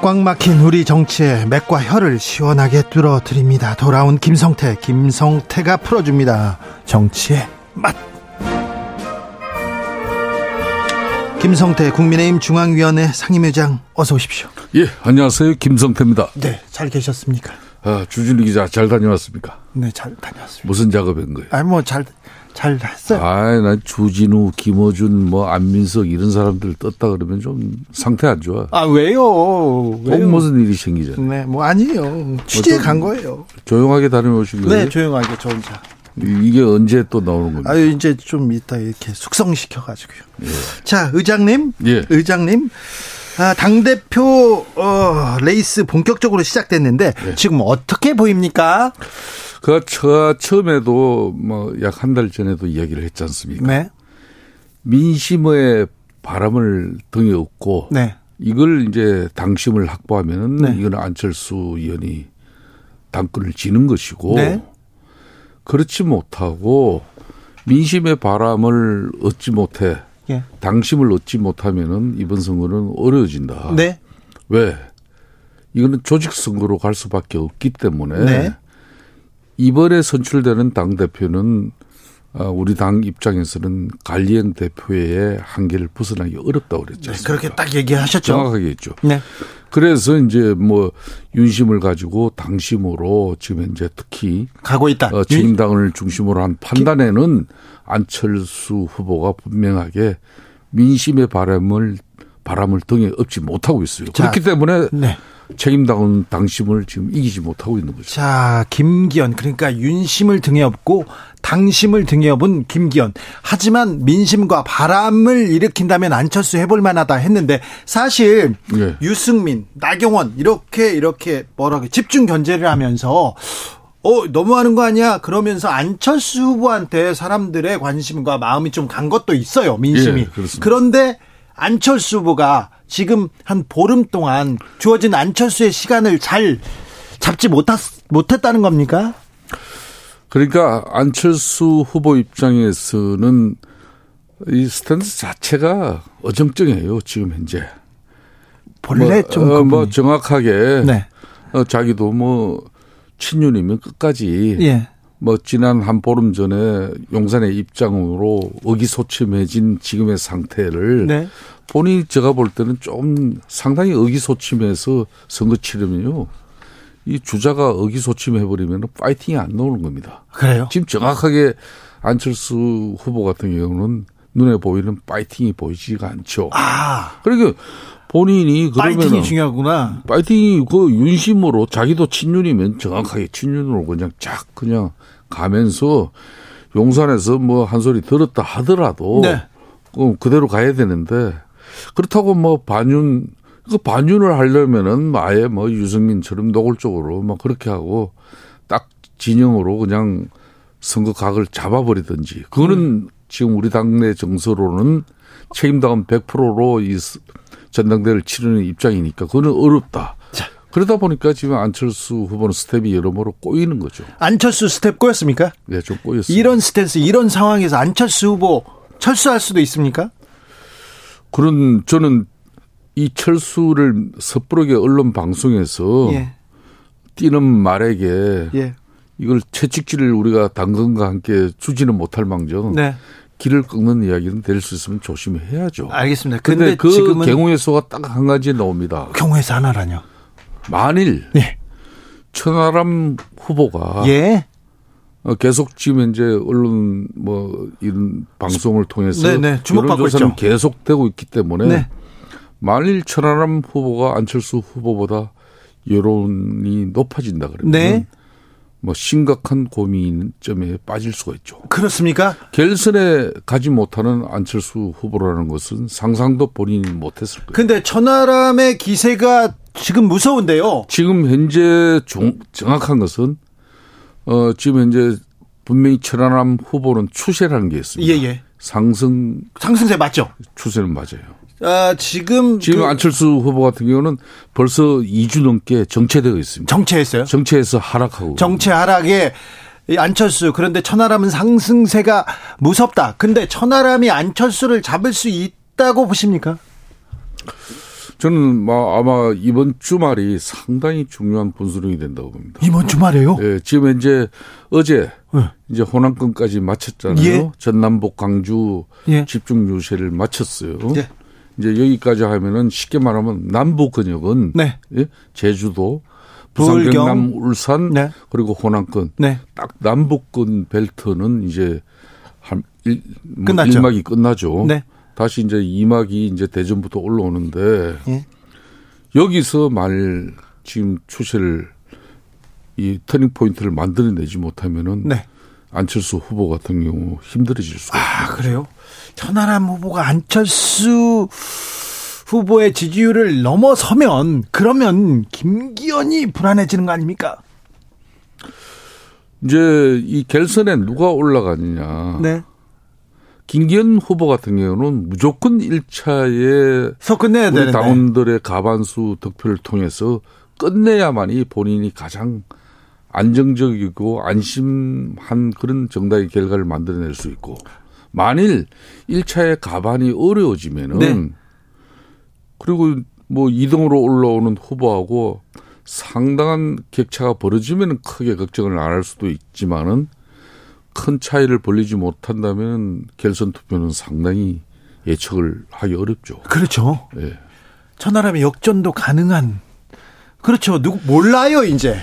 꽉 막힌 우리 정치의 맥과 혀를 시원하게 뚫어 드립니다. 돌아온 김성태, 김성태가 풀어줍니다. 정치의 맛. 김성태 국민의힘 중앙위원회 상임회장 어서 오십시오. 예, 안녕하세요. 김성태입니다. 네, 잘 계셨습니까? 아, 주진우 기자 잘 다녀왔습니까? 네, 잘 다녀왔습니다. 무슨 작업한 거예요? 아니 뭐잘 잘 했어요. 아, 난 주진우, 김어준, 뭐 안민석 이런 사람들 떴다 그러면 좀 상태 안 좋아. 아 왜요? 꼭 왜요? 무슨 일이 생기잖아. 네, 뭐 아니에요. 취재 좀- 간 거예요. 조용하게 다녀오신 거예요? 네, 조용하게 저 혼자. 이- 이게 언제 또 나오는 겁니까? 아유 이제 좀 이따 이렇게 숙성시켜 가지고요. 자, 의장님, 예. 의장님. 아, 당대표, 어, 레이스 본격적으로 시작됐는데, 네. 지금 어떻게 보입니까? 그, 저, 처음에도 뭐 약 한 달 전에도 이야기를 했지 않습니까? 네. 민심의 바람을 등에 업고 네. 이걸 이제 당심을 확보하면은 네. 이건 안철수 의원이 당권을 지는 것이고 네. 그렇지 못하고 민심의 바람을 얻지 못해 예. 당심을 얻지 못하면은 이번 선거는 어려워진다. 네. 왜? 이거는 조직 선거로 갈 수밖에 없기 때문에 네. 이번에 선출되는 당 대표는 아, 우리 당 입장에서는 관리형 대표의 한계를 벗어나기 어렵다고 그랬죠. 네, 그렇게 딱 얘기하셨죠. 정확하게 했죠. 네. 그래서 이제 뭐 윤심을 가지고 당심으로 지금 현재 특히 가고 있다. 어, 책임당을 중심으로 한 판단에는 안철수 후보가 분명하게 민심의 바람을 바람을 등에 업지 못하고 있어요. 자, 그렇기 때문에 네. 책임당은 당심을 지금 이기지 못하고 있는 거죠. 자, 김기현. 그러니까 윤심을 등에 업고 당심을 등에 업은 김기현. 하지만 민심과 바람을 일으킨다면 안철수 해볼 만하다 했는데 사실 예. 유승민, 나경원 이렇게 이렇게 뭐라고 집중 견제를 하면서 어 너무하는 거 아니야? 그러면서 안철수 후보한테 사람들의 관심과 마음이 좀 간 것도 있어요. 민심이. 예, 그렇습니다. 그런데 안철수 후보가 지금 한 보름 동안 주어진 안철수의 시간을 잘 잡지 못했, 못했다는 겁니까? 그러니까 안철수 후보 입장에서는 이 스탠스 자체가 어정쩡해요. 지금 현재. 본래 뭐, 좀 어, 뭐 정확하게 네. 어, 자기도 뭐 친윤이면 끝까지 예. 뭐 지난 한 보름 전에 용산의 입장으로 의기소침해진 지금의 상태를 네. 본인이 제가 볼 때는 좀 상당히 의기소침해서 선거 치르면요. 이 주자가 의기소침해버리면 파이팅이 안 나오는 겁니다. 그래요? 지금 정확하게 안철수 후보 같은 경우는 눈에 보이는 파이팅이 보이지가 않죠. 아, 그러니까 본인이 그러면 파이팅이 중요하구나. 파이팅이 그 윤심으로 자기도 친윤이면 정확하게 친윤으로 그냥 쫙 그냥 가면서 용산에서 뭐 한 소리 들었다 하더라도 네. 어, 그대로 가야 되는데 그렇다고 뭐 반윤 그 반윤을 하려면은 아예 뭐 유승민처럼 노골적으로 막 그렇게 하고 딱 진영으로 그냥 선거 각을 잡아버리든지 그거는 지금 우리 당내 정서로는 책임당원 100%로 이 스- 전당대회를 치르는 입장이니까 그거는 어렵다. 그러다 보니까 지금 안철수 후보는 스텝이 여러모로 꼬이는 거죠. 안철수 스텝 꼬였습니까? 네, 좀 꼬였어요. 이런 스탠스, 이런 상황에서 안철수 후보 철수할 수도 있습니까? 그런 저는 이 철수를 섣부르게 언론 방송에서 예. 뛰는 말에게 예. 이걸 채찍질을 우리가 당근과 함께 주지는 못할 망정 네. 길을 끊는 이야기는 될 수 있으면 조심해야죠. 알겠습니다. 근데 근데 그 지금은 수가 딱 한 가지 나옵니다. 경우에서 하나라뇨. 만일 예. 천하람 후보가 예. 어, 계속 지금 현재 언론 뭐 이런 방송을 통해서 네네, 주목받고 여론조사는. 계속되고 있기 때문에 네. 만일 천하람 후보가 안철수 후보보다 여론이 높아진다 그러면 네. 뭐 심각한 고민점에 빠질 수가 있죠. 그렇습니까? 결선에 가지 못하는 안철수 후보라는 것은 상상도 본인이 못했을 거예요. 근데 천하람의 기세가 지금 무서운데요. 지금 현재 종- 정확한 것은 어 지금 현재 분명히 천안함 후보는 추세라는 게 있습니다. 예, 예. 상승 상승세 맞죠? 추세는 맞아요. 아, 지금 지금 그 안철수 후보 같은 경우는 벌써 2주 넘게 정체되어 있습니다. 정체했어요. 정체해서 하락하고. 정체 하락에 이 안철수 그런데 천하람은 상승세가 무섭다. 근데 천하람이 안철수를 잡을 수 있다고 보십니까? 저는 뭐 아마 이번 주말이 상당히 중요한 분수령이 된다고 봅니다. 이번 주말에요? 예, 지금 이제 어제 네. 이제 호남권까지 마쳤잖아요. 예. 전남북 강주 예. 집중 유세를 마쳤어요. 예. 이제 여기까지 하면은 쉽게 말하면 남북 근역은 네. 예? 제주도, 부산. 경남, 울산 네. 그리고 호남권 네. 딱 남북권 벨트는 이제 한 일, 뭐 끝났죠. 1막이 끝나죠. 네. 다시 이제 2막이 이제 대전부터 올라오는데 예. 여기서 말 지금 추세를 이 터닝 포인트를 만들어내지 못하면은 네. 안철수 후보 같은 경우 힘들어질 수가 있어요. 아, 그래요? 천하람 후보가 안철수 후보의 지지율을 넘어서면 그러면 김기현이 불안해지는 거 아닙니까? 이제 이 결선에 누가 올라가느냐. 네. 김기현 후보 같은 경우는 무조건 1차에 서 끝내야 되는데. 당원들의 가반수 득표를 통해서 끝내야만이 본인이 가장 안정적이고 안심한 그런 정당의 결과를 만들어낼 수 있고 만일 1차의 가반이 어려워지면은 네. 그리고 뭐 2등으로 올라오는 후보하고 상당한 격차가 벌어지면 크게 걱정을 안 할 수도 있지만은 큰 차이를 벌리지 못한다면 결선 투표는 상당히 예측을 하기 어렵죠. 그렇죠. 예. 천하람의 역전도 가능한. 그렇죠. 누구 몰라요 이제.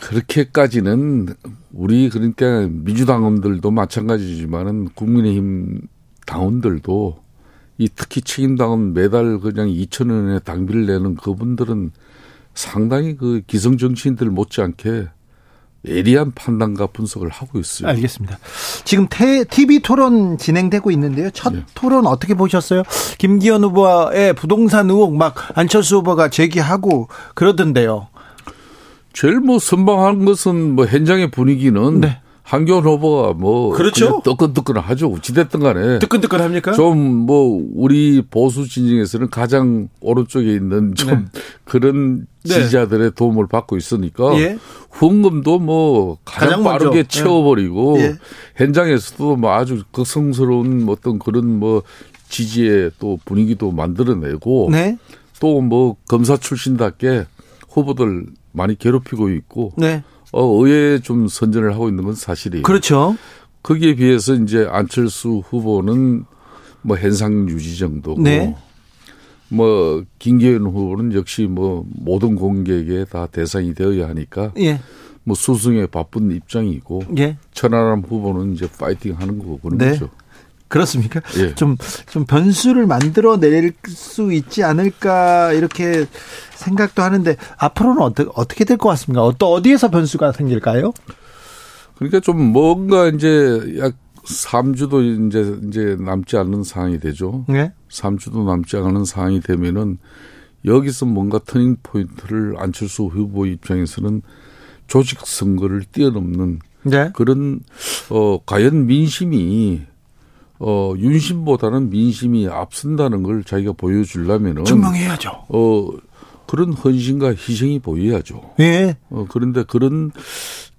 그렇게까지는 우리 그러니까 민주당원들도 마찬가지지만은 국민의힘 당원들도 이 특히 책임당원 매달 그냥 2천 원의 당비를 내는 그분들은 상당히 그 기성 정치인들 못지않게 예리한 판단과 분석을 하고 있어요. 알겠습니다. 지금 태, TV 토론 진행되고 있는데요. 첫 예. 토론 어떻게 보셨어요? 김기현 후보의 부동산 의혹 막 안철수 후보가 제기하고 그러던데요. 제일 뭐 선방한 것은 뭐 현장의 분위기는 네. 한교안 후보가 뭐 그렇죠. 뜨끈뜨끈하죠. 어찌됐든 간에 뜨끈뜨끈합니까? 좀 뭐 우리 보수 진영에서는 가장 오른쪽에 있는 좀 네. 그런 네. 지지자들의 도움을 받고 있으니까 예. 후원금도 뭐 가장, 가장 먼저. 빠르게 예. 채워버리고 예. 현장에서도 뭐 아주 극성스러운 어떤 그런 뭐 지지의 또 분위기도 만들어내고 네. 또뭐 검사 출신답게 후보들 많이 괴롭히고 있고 네. 어, 의외에 좀 선전을 하고 있는 건 사실이에요. 그렇죠. 거기에 비해서 이제 안철수 후보는 뭐 현상 유지 정도고 네. 뭐 김기현 후보는 역시 뭐 모든 공격에 다 대상이 되어야 하니까 예. 뭐 수승에 바쁜 입장이고 예. 천하람 후보는 이제 파이팅 하는 거고 그런 네. 거죠. 그렇습니까? 예. 좀, 좀 변수를 만들어낼 수 있지 않을까, 이렇게 생각도 하는데, 앞으로는 어떻게, 어떻게 될 것 같습니까? 어떠, 어디에서 변수가 생길까요? 그러니까 좀 뭔가 이제 약 3주도 이제 이제 남지 않는 상황이 되죠. 네. 3주도 남지 않은 상황이 되면은 여기서 뭔가 터닝 포인트를 안철수 후보 입장에서는 조직 선거를 뛰어넘는 네. 그런 어 과연 민심이 어 윤심보다는 민심이 앞선다는 걸 자기가 보여주려면은 증명해야죠. 어 그런 헌신과 희생이 보여야죠. 예. 어 그런데 그런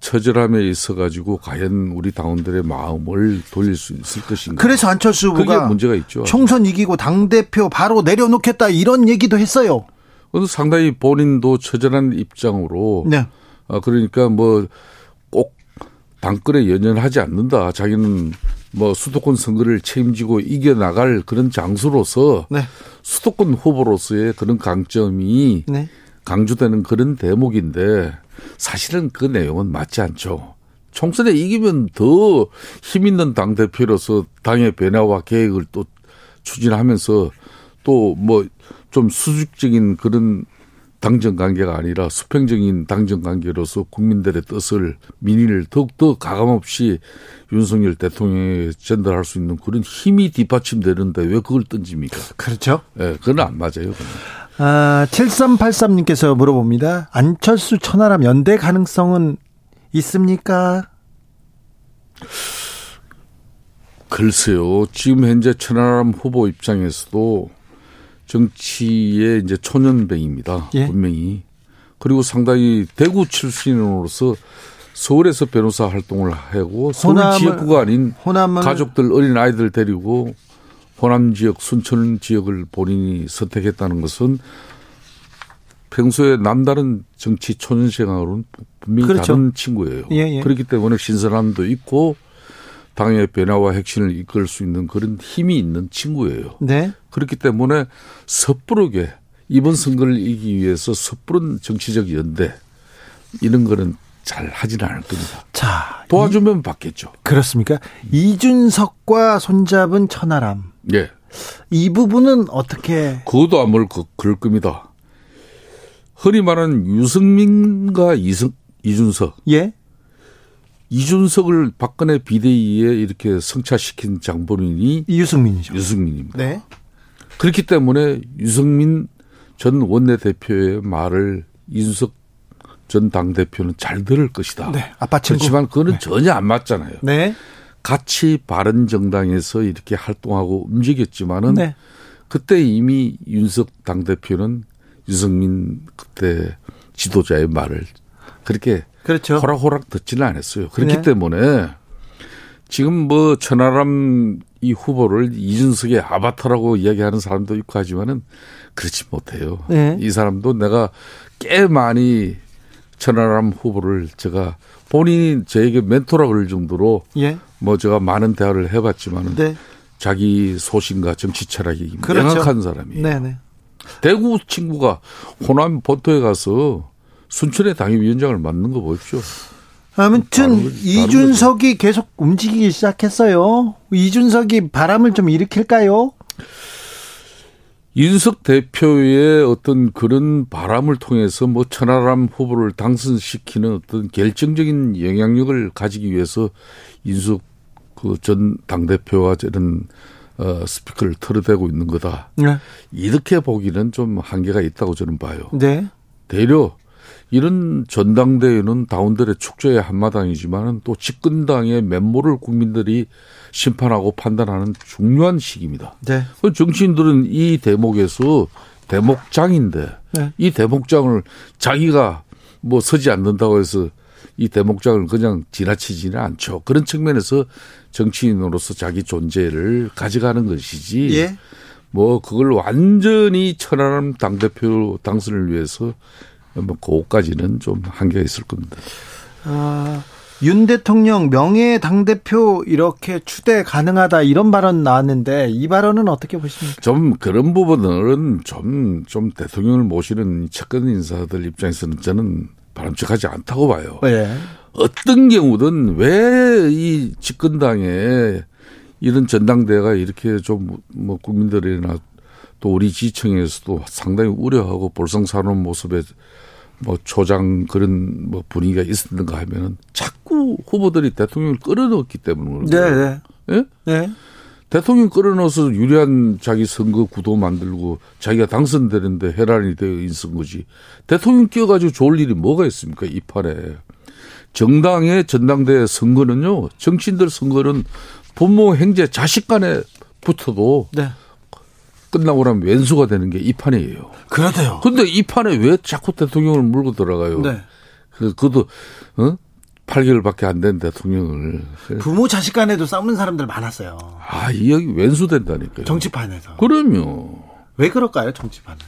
처절함에 있어 가지고 과연 우리 당원들의 마음을 돌릴 수 있을 것인가? 그래서 안철수 그게 후보가 문제가 있죠. 총선 이기고 당 대표 바로 내려놓겠다, 이런 얘기도 했어요. 그래서 상당히 본인도 처절한 입장으로 네. 아 그러니까 뭐 꼭 당권에 연연하지 않는다. 자기는 뭐 수도권 선거를 책임지고 이겨 나갈 그런 장수로서 네. 수도권 후보로서의 그런 강점이 네. 강조되는 그런 대목인데 사실은 그 내용은 맞지 않죠. 총선에 이기면 더 힘 있는 당 대표로서 당의 변화와 계획을 또 추진하면서 또 뭐 좀 수직적인 그런 당정 관계가 아니라 수평적인 당정 관계로서 국민들의 뜻을 민의를 더욱더 가감없이 윤석열 대통령에 전달할 수 있는 그런 힘이 뒷받침되는데 왜 그걸 던집니까? 그렇죠. 예, 그건 안 맞아요. 그건. 아, 7383님께서 물어봅니다. 안철수 천하람 연대 가능성은 있습니까? 글쎄요. 지금 현재 천하람 후보 입장에서도 정치의 이제 초년병입니다. 예. 분명히. 그리고 상당히 대구 출신으로서 서울에서 변호사 활동을 하고 서울 지역구가 아닌 호남을 가족들 어린 아이들 데리고 호남 지역 순천 지역을 본인이 선택했다는 것은 평소에 남다른 정치 초년 생활로는 분명히 그렇죠. 다른 친구예요. 예, 예. 그렇기 때문에 신선함도 있고 당의 변화와 혁신을 이끌 수 있는 그런 힘이 있는 친구예요. 네. 그렇기 때문에 섣부르게 이번 선거를 이기기 위해서 섣부른 정치적 연대 이런 거는 잘 하지는 않을 겁니다. 자 도와주면 이, 받겠죠. 그렇습니까? 이준석과 손잡은 천하람. 예. 이 부분은 어떻게? 그것도 아무 그럴 겁니다. 흔히 말하는 유승민과 이승, 이준석. 예. 이준석을 박근혜 비대위에 이렇게 성차시킨 장본인이 유승민이죠. 유승민입니다. 네. 그렇기 때문에 유승민 전 원내대표의 말을 이준석 전 당대표는 잘 들을 것이다. 네. 아빠 친구. 그렇지만 그거는 네. 전혀 안 맞잖아요. 네. 같이 바른 정당에서 이렇게 활동하고 움직였지만은 네. 그때 이미 윤석 당대표는 유승민 그때 지도자의 말을 그렇게 그렇죠. 호락호락 듣지는 않았어요. 그렇기 네. 때문에 지금 뭐 천하람 이 후보를 이준석의 아바타라고 이야기하는 사람도 있고 하지만은 그렇지 못해요. 네. 이 사람도 내가 꽤 많이 천하람 후보를 제가 본인이 저에게 멘토라 그럴 정도로 예. 뭐 제가 많은 대화를 해봤지만은 네. 자기 소신과 정치 철학이 그렇죠. 명확한 사람이에요. 네네. 네. 대구 친구가 호남 본토에 가서 순천의 당협위원장을 맡는 거 보십시오. 아무튼 이준석이 계속 움직이기 시작했어요. 이준석이 바람을 좀 일으킬까요? 이준석 대표의 어떤 그런 바람을 통해서 뭐 천하람 후보를 당선시키는 어떤 결정적인 영향력을 가지기 위해서 이준석 그전 당대표와 저런 어, 스피커를 털어대고 있는 거다. 네. 이렇게 보기는 좀 한계가 있다고 저는 봐요. 네. 대려 이런 전당대회는 다운들의 축제의 한마당이지만은 또 집권당의 면모를 국민들이 심판하고 판단하는 중요한 시기입니다. 네. 그 정치인들은 이 대목에서 대목장인데 네. 이 대목장을 자기가 뭐 서지 않는다고 해서 이 대목장을 그냥 지나치지는 않죠. 그런 측면에서 정치인으로서 자기 존재를 가져가는 것이지. 예. 뭐 그걸 완전히 천안함 당대표 당선을 위해서 뭐 그것까지는 좀 한계가 있을 겁니다. 아, 윤 대통령 명예 당 대표 이렇게 추대 가능하다 이런 발언 나왔는데 이 발언은 어떻게 보십니까? 좀 그런 부분은 좀, 좀 대통령을 모시는 측근 인사들 입장에서는 저는 바람직하지 않다고 봐요. 네. 어떤 경우든 왜 이 집권당에 이런 전당대회가 이렇게 좀 뭐 국민들이나 또 우리 지청에서도 상당히 우려하고 볼썽사는 모습에 뭐 초장 그런 뭐 분위기가 있었는가 하면은 자꾸 후보들이 대통령을 끌어넣었기 때문에 네, 네. 예? 네. 대통령 끌어넣어서 유리한 자기 선거 구도 만들고 자기가 당선되는데 해란이 되어 있은 거지. 대통령 끼어가지고 좋을 일이 뭐가 있습니까? 이 판에. 정당의 전당대 선거는요, 정치인들 선거는 부모, 행제, 자식 간에 붙어도 네. 끝나고 나면 왼수가 되는 게 이 판이에요. 그렇대요. 근데 이 판에 왜 자꾸 대통령을 물고 들어가요? 네. 그, 그것도, 어? 8개월밖에 안 된 대통령을. 부모 자식 간에도 싸우는 사람들 많았어요. 아, 이 여기 왼수 된다니까요. 정치판에서. 그럼요. 왜 그럴까요, 정치판은?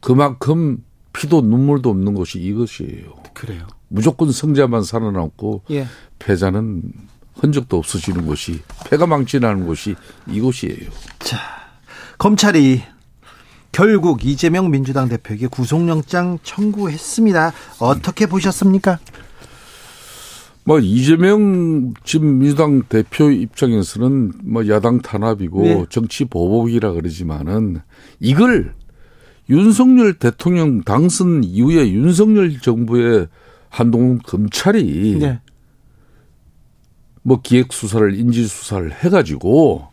그만큼 피도 눈물도 없는 것이 이것이에요. 그래요. 무조건 성자만 살아남고 예. 패자는 흔적도 없어지는 것이 패가 망치나는 것이 이것이에요. 자, 검찰이 결국 이재명 민주당 대표에게 구속영장 청구했습니다. 어떻게 보셨습니까? 뭐 이재명 지금 민주당 대표 입장에서는 뭐 야당 탄압이고 네. 정치 보복이라 그러지만은 이걸 윤석열 대통령 당선 이후에 윤석열 정부의 한동훈 검찰이 네. 뭐 기획 수사를 인지 수사를 해가지고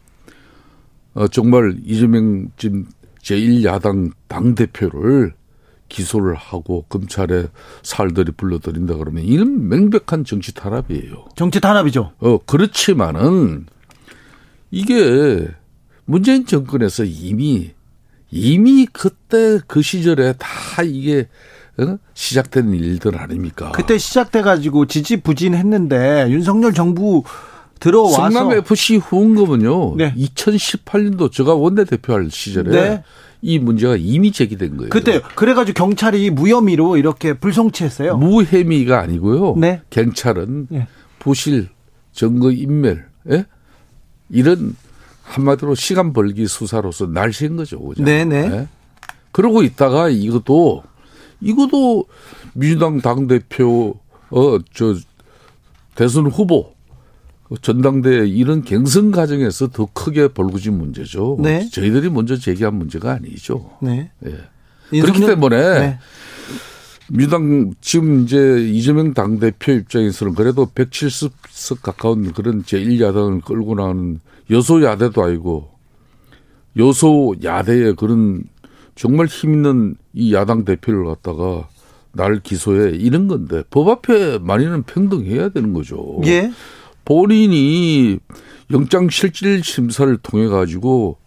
어 정말 이재명 지금 제1야당 당 대표를 기소를 하고 검찰에 살들이 불러들인다 그러면 이는 명백한 정치 탄압이에요. 정치 탄압이죠. 어, 그렇지만은 이게 문재인 정권에서 이미 이미 그때 그 시절에 다 이게 어? 시작된 일들 아닙니까? 그때 시작돼 가지고 지지부진했는데 윤석열 정부 들어와서 성남 FC 후원금은요. 네. 2018년도 제가 원내대표 할 시절에 네. 이 문제가 이미 제기된 거예요. 그때 그래가지고 경찰이 무혐의로 이렇게 불송치했어요. 무혐의가 아니고요. 네. 경찰은 네. 부실, 증거 인멸, 예? 이런 한마디로 시간 벌기 수사로서 날씨인 거죠. 그죠? 네네. 예? 그러고 있다가 이것도 이것도 민주당 당 대표 어저 대선 후보 전당대 이런 경선 과정에서 더 크게 벌어진 문제죠. 네. 저희들이 먼저 제기한 문제가 아니죠. 네. 예. 그렇기 때문에 네. 민주당 지금 이제 이재명 당 대표 입장에서는 그래도 170석 가까운 그런 제1야당을 끌고 나가는 여소야대도 아니고 여소야대의 그런 정말 힘 있는 이 야당 대표를 갖다가 날 기소해 이런 건데 법 앞에 만인은 평등해야 되는 거죠. 예. 본인이 영장 실질 심사를 통해 가지고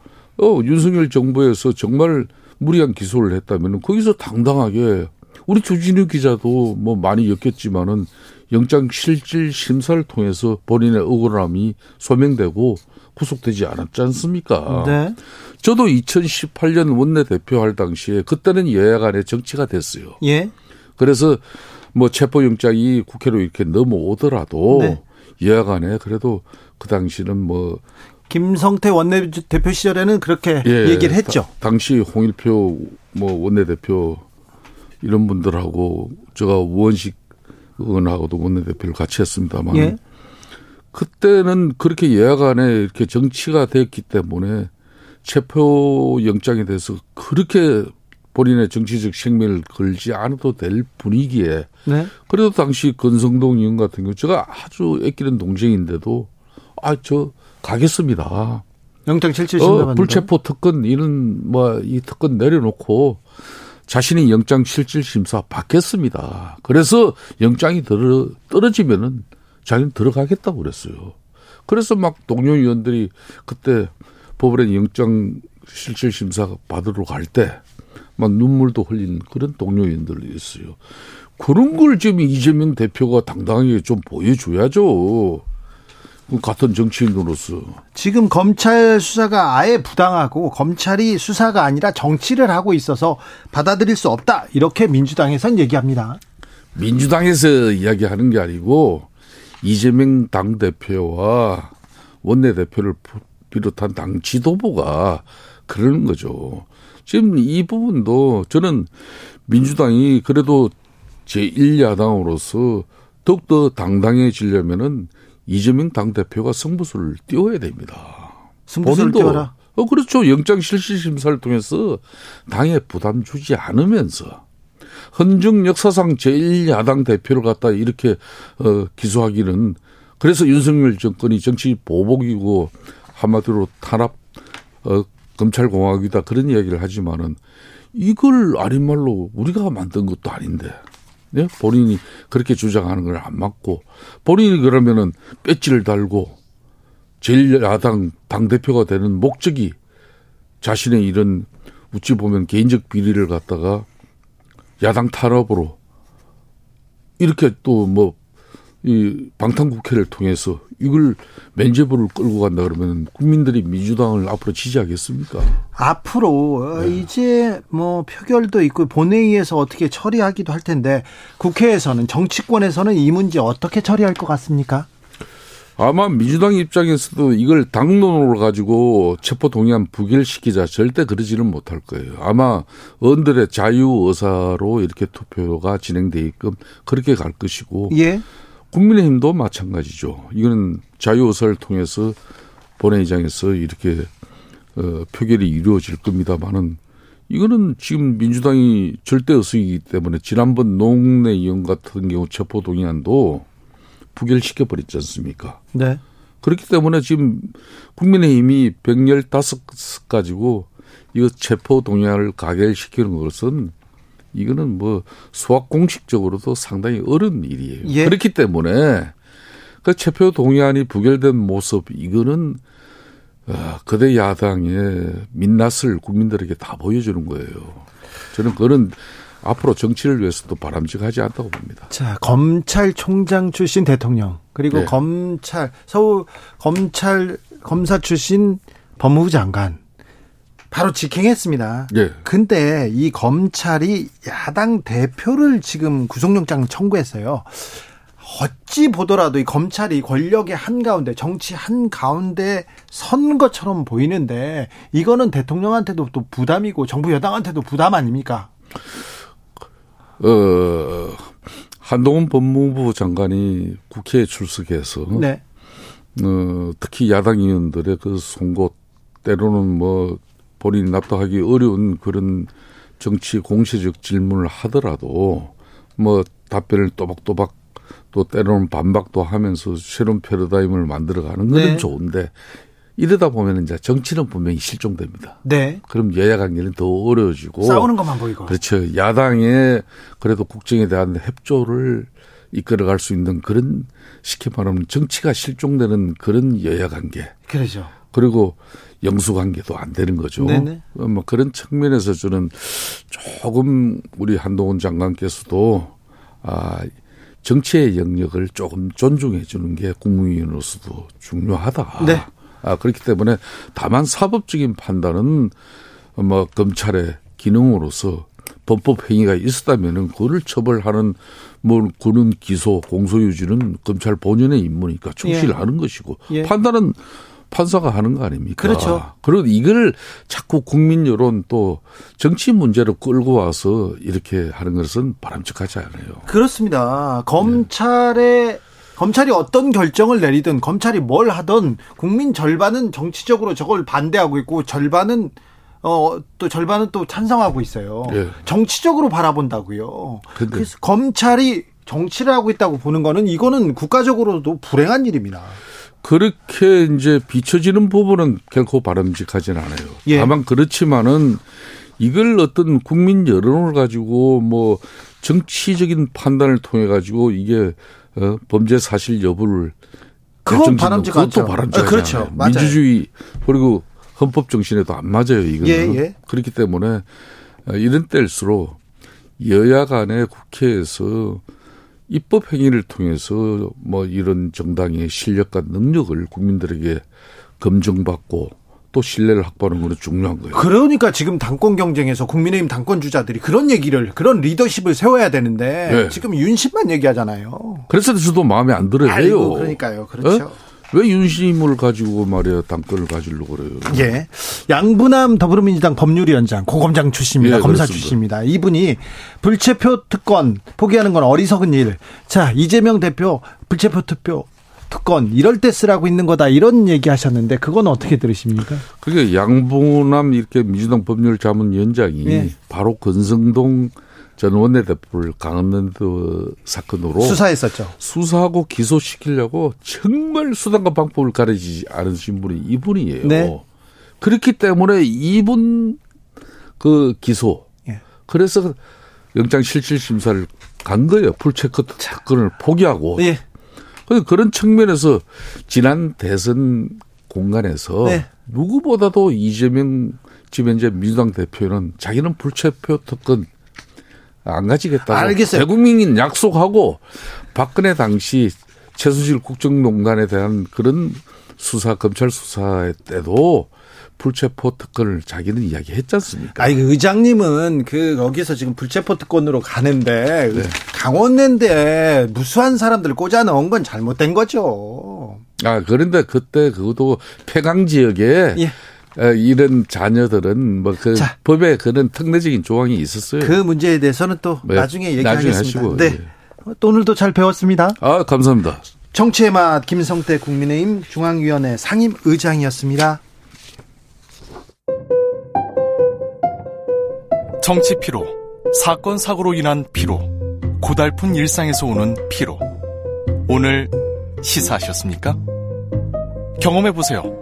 어 윤석열 정부에서 정말 무리한 기소를 했다면 거기서 당당하게 우리 조진우 기자도 뭐 많이 엮였지만은 영장 실질 심사를 통해서 본인의 억울함이 소명되고 구속되지 않았지 않습니까? 네. 저도 2018년 원내대표 할 당시에 그때는 여야 간의 정치가 됐어요. 예. 그래서 뭐 체포영장이 국회로 이렇게 넘어오더라도 네. 여야 간에 그래도 그 당시는 뭐 김성태 원내대표 시절에는 그렇게 예, 얘기를 했죠. 다- 당시 홍일표 뭐 원내대표 이런 분들하고 제가 우원식 의원하고도 원내대표를 같이 했습니다만 예. 그때는 그렇게 간에 이렇게 정치가 됐기 때문에 체포 영장에 대해서 그렇게 본인의 정치적 생명을 걸지 않아도 될 분위기에 네. 그래도 당시 건성동 의원 같은 경우 제가 아주 애끼는 동생인데도 아 저 가겠습니다. 영장 실질 어, 심사 불체포 특권 이런 뭐 이 특권 내려놓고 자신이 영장 실질 심사 받겠습니다. 그래서 영장이 떨어, 떨어지면은 자기는 들어가겠다고 그랬어요. 그래서 막 동료 의원들이 그때 법원에 영장 실질 심사 받으러 갈 때 막 눈물도 흘린 그런 동료 의원들이 있어요. 그런 걸 지금 이재명 대표가 당당하게 좀 보여줘야죠. 그 같은 정치인으로서. 지금 검찰 수사가 아예 부당하고 검찰이 수사가 아니라 정치를 하고 있어서 받아들일 수 없다. 이렇게 민주당에선 얘기합니다. 민주당에서 이야기하는 게 아니고 이재명 당 대표와 원내 대표를 비롯한 당 지도부가 그러는 거죠. 지금 이 부분도 저는 민주당이 그래도 제1야당으로서 더욱더 당당해지려면은 이재명 당대표가 승부수를 띄워야 됩니다. 승부수를 띄워라. 어, 그렇죠. 영장 실시 심사를 통해서 당에 부담 주지 않으면서 헌정 역사상 제1야당 대표를 갖다 이렇게 어, 기소하기는 그래서 윤석열 정권이 정치 보복이고 한마디로 탄압 어, 검찰공화국이다 그런 이야기를 하지만은 이걸 아닌 말로 우리가 만든 것도 아닌데 네? 본인이 그렇게 주장하는 걸 안 맞고 본인이 그러면은 배지를 달고 제1야당 당대표가 되는 목적이 자신의 이런 어찌 보면 개인적 비리를 갖다가 야당 탄압으로 이렇게 또 뭐 이 방탄국회를 통해서 이걸 면죄부를 끌고 간다 그러면 국민들이 민주당을 앞으로 지지하겠습니까? 앞으로 네. 이제 뭐 표결도 있고 본회의에서 어떻게 처리하기도 할 텐데 국회에서는 정치권에서는 이 문제 어떻게 처리할 것 같습니까? 아마 민주당 입장에서도 이걸 당론으로 가지고 체포 동의안 부결시키자 절대 그러지는 못할 거예요. 아마 의원들의 자유 의사로 이렇게 투표가 진행되게끔 그렇게 갈 것이고 예. 국민의힘도 마찬가지죠. 이거는 자유 의사를 통해서 본회의장에서 이렇게 어, 표결이 이루어질 겁니다만은 이거는 지금 민주당이 절대 의석이기 때문에 지난번 농내 의원 같은 경우 체포 동의안도 부결시켜 버렸지 않습니까? 네. 그렇기 때문에 지금 국민의힘이 115 가지고 이거 체포 동의안을 가결시키는 것은 이거는 뭐 수학 공식적으로도 상당히 어려운 일이에요. 예. 그렇기 때문에 그 체표 동의안이 부결된 모습 이거는 아, 그대 야당의 민낯을 국민들에게 다 보여주는 거예요. 저는 그거는 앞으로 정치를 위해서도 바람직하지 않다고 봅니다. 자, 검찰총장 출신 대통령, 그리고 네. 검찰, 서울 검찰, 검사 출신 법무부 장관. 바로 직행했습니다. 예. 근데 이 검찰이 야당 대표를 지금 구속영장 청구했어요. 어찌 보더라도 이 검찰이 권력의 한가운데, 정치 한가운데 선 것처럼 보이는데, 이거는 대통령한테도 또 부담이고, 정부 여당한테도 부담 아닙니까? 어, 한동훈 법무부 장관이 국회에 출석해서 네. 어, 특히 야당 의원들의 그 송곳 때로는 뭐 본인이 납득하기 어려운 그런 정치 공세적 질문을 하더라도 뭐 답변을 또박또박 또 때로는 반박도 하면서 새로운 패러다임을 만들어가는 거는 네. 좋은데 이러다 보면 이제 정치는 분명히 실종됩니다. 네. 그럼 여야 관계는 더 어려워지고 싸우는 것만 보이고. 그렇죠. 야당의 그래도 국정에 대한 협조를 이끌어갈 수 있는 그런 쉽게 말하면 정치가 실종되는 그런 여야 관계 그러죠. 그리고 영수 관계도 안 되는 거죠. 네네. 어, 뭐 그런 측면에서 저는 조금 우리 한동훈 장관께서도 아 정치의 영역을 조금 존중해 주는 게 국무위원으로서도 중요하다. 네. 아 그렇기 때문에 다만 사법적인 판단은 뭐 검찰의 기능으로서 범법 행위가 있었다면은 그를 처벌하는 뭐 그런 기소 공소 유지는 검찰 본연의 임무니까 충실하는 것이고 예. 판단은 판사가 하는 거 아닙니까? 그렇죠. 그리고 이걸 자꾸 국민 여론 또 정치 문제로 끌고 와서 이렇게 하는 것은 바람직하지 않아요. 그렇습니다. 검찰의 검찰이 어떤 결정을 내리든 검찰이 뭘 하든 국민 절반은 정치적으로 저걸 반대하고 있고 절반은 어 또 절반은 또 찬성하고 있어요. 예. 정치적으로 바라본다고요. 근데- 그래서 검찰이 정치를 하고 있다고 보는 거는 이거는 국가적으로도 불행한 일입니다. 그렇게 이제 비춰지는 부분은 결코 바람직하진 않아요. 예. 다만 그렇지만은 이걸 어떤 국민 여론을 가지고 뭐 정치적인 판단을 통해 가지고 이게 어, 범죄 사실 여부를 그건 바람직 그것도 않죠. 바람직하지 아, 그렇죠. 맞아요. 민주주의 그리고 헌법 정신에도 안 맞아요. 이거는 예, 예. 그렇기 때문에 어, 이런 때일수록 여야 간의 국회에서 입법 행위를 통해서 뭐 이런 정당의 실력과 능력을 국민들에게 검증받고 또 신뢰를 확보하는 것은 중요한 거예요. 그러니까 지금 당권 경쟁에서 국민의힘 당권 주자들이 그런 얘기를 그런 리더십을 세워야 되는데 네. 지금 윤심만 얘기하잖아요. 그래서 저도 마음에 안 들어요. 아이고? 그러니까요. 그렇죠. 어? 왜 윤심을 가지고 말이야 당권을 가지려고 그래요? 예. 양분남 더불어민주당 법률위원장 고검장 출신입니다. 예, 검사 그렇습니다. 출신입니다. 이분이 불체표 특권 포기하는 건 어리석은 일. 자, 이재명 대표 불체표 투표 특권 이럴 때 쓰라고 있는 거다 이런 얘기 하셨는데 그건 어떻게 들으십니까? 그게 양봉남 이렇게 민주당 법률 자문 위원장이 예. 바로 권성동 전 원내대표를 강원랜드 사건으로 수사했었죠. 수사하고 기소시키려고 정말 수단과 방법을 가리지 않으신 분이 이분이에요. 네. 그렇기 때문에 이분 그 기소. 예. 그래서 영장 실질 심사를 간 거예요. 풀체크 특권을 포기하고. 예. 그래서 그런 측면에서 지난 대선 공간에서 네. 누구보다도 이재명 지금 현재 민주당 대표는 자기는 불체표 특권 안 가지겠다고 알겠어요. 대국민인 약속하고 박근혜 당시 최순실 국정농단에 대한 그런 수사 검찰 수사 때도 불체포 특권을 자기는 이야기했지 않습니까? 아니 그 의장님은 그 거기서 지금 불체포 특권으로 가는데 네. 강원랜드에 무수한 사람들 꽂아 넣은 건 잘못된 거죠. 아 그런데 그때 그것도 폐강 지역에 예. 에, 이런 자녀들은 뭐그 자. 법에 그런 특례적인 조항이 있었어요. 그 문제에 대해서는 또 네. 나중에 나중에 얘기하겠습니다. 하시고, 네. 예. 또 오늘도 잘 배웠습니다. 아 감사합니다. 정치의 맛 김성태 국민의힘 중앙위원회 상임 의장이었습니다. 정치 피로, 사건 사고로 인한 피로, 고달픈 일상에서 오는 피로. 오늘 시사하셨습니까? 경험해 보세요.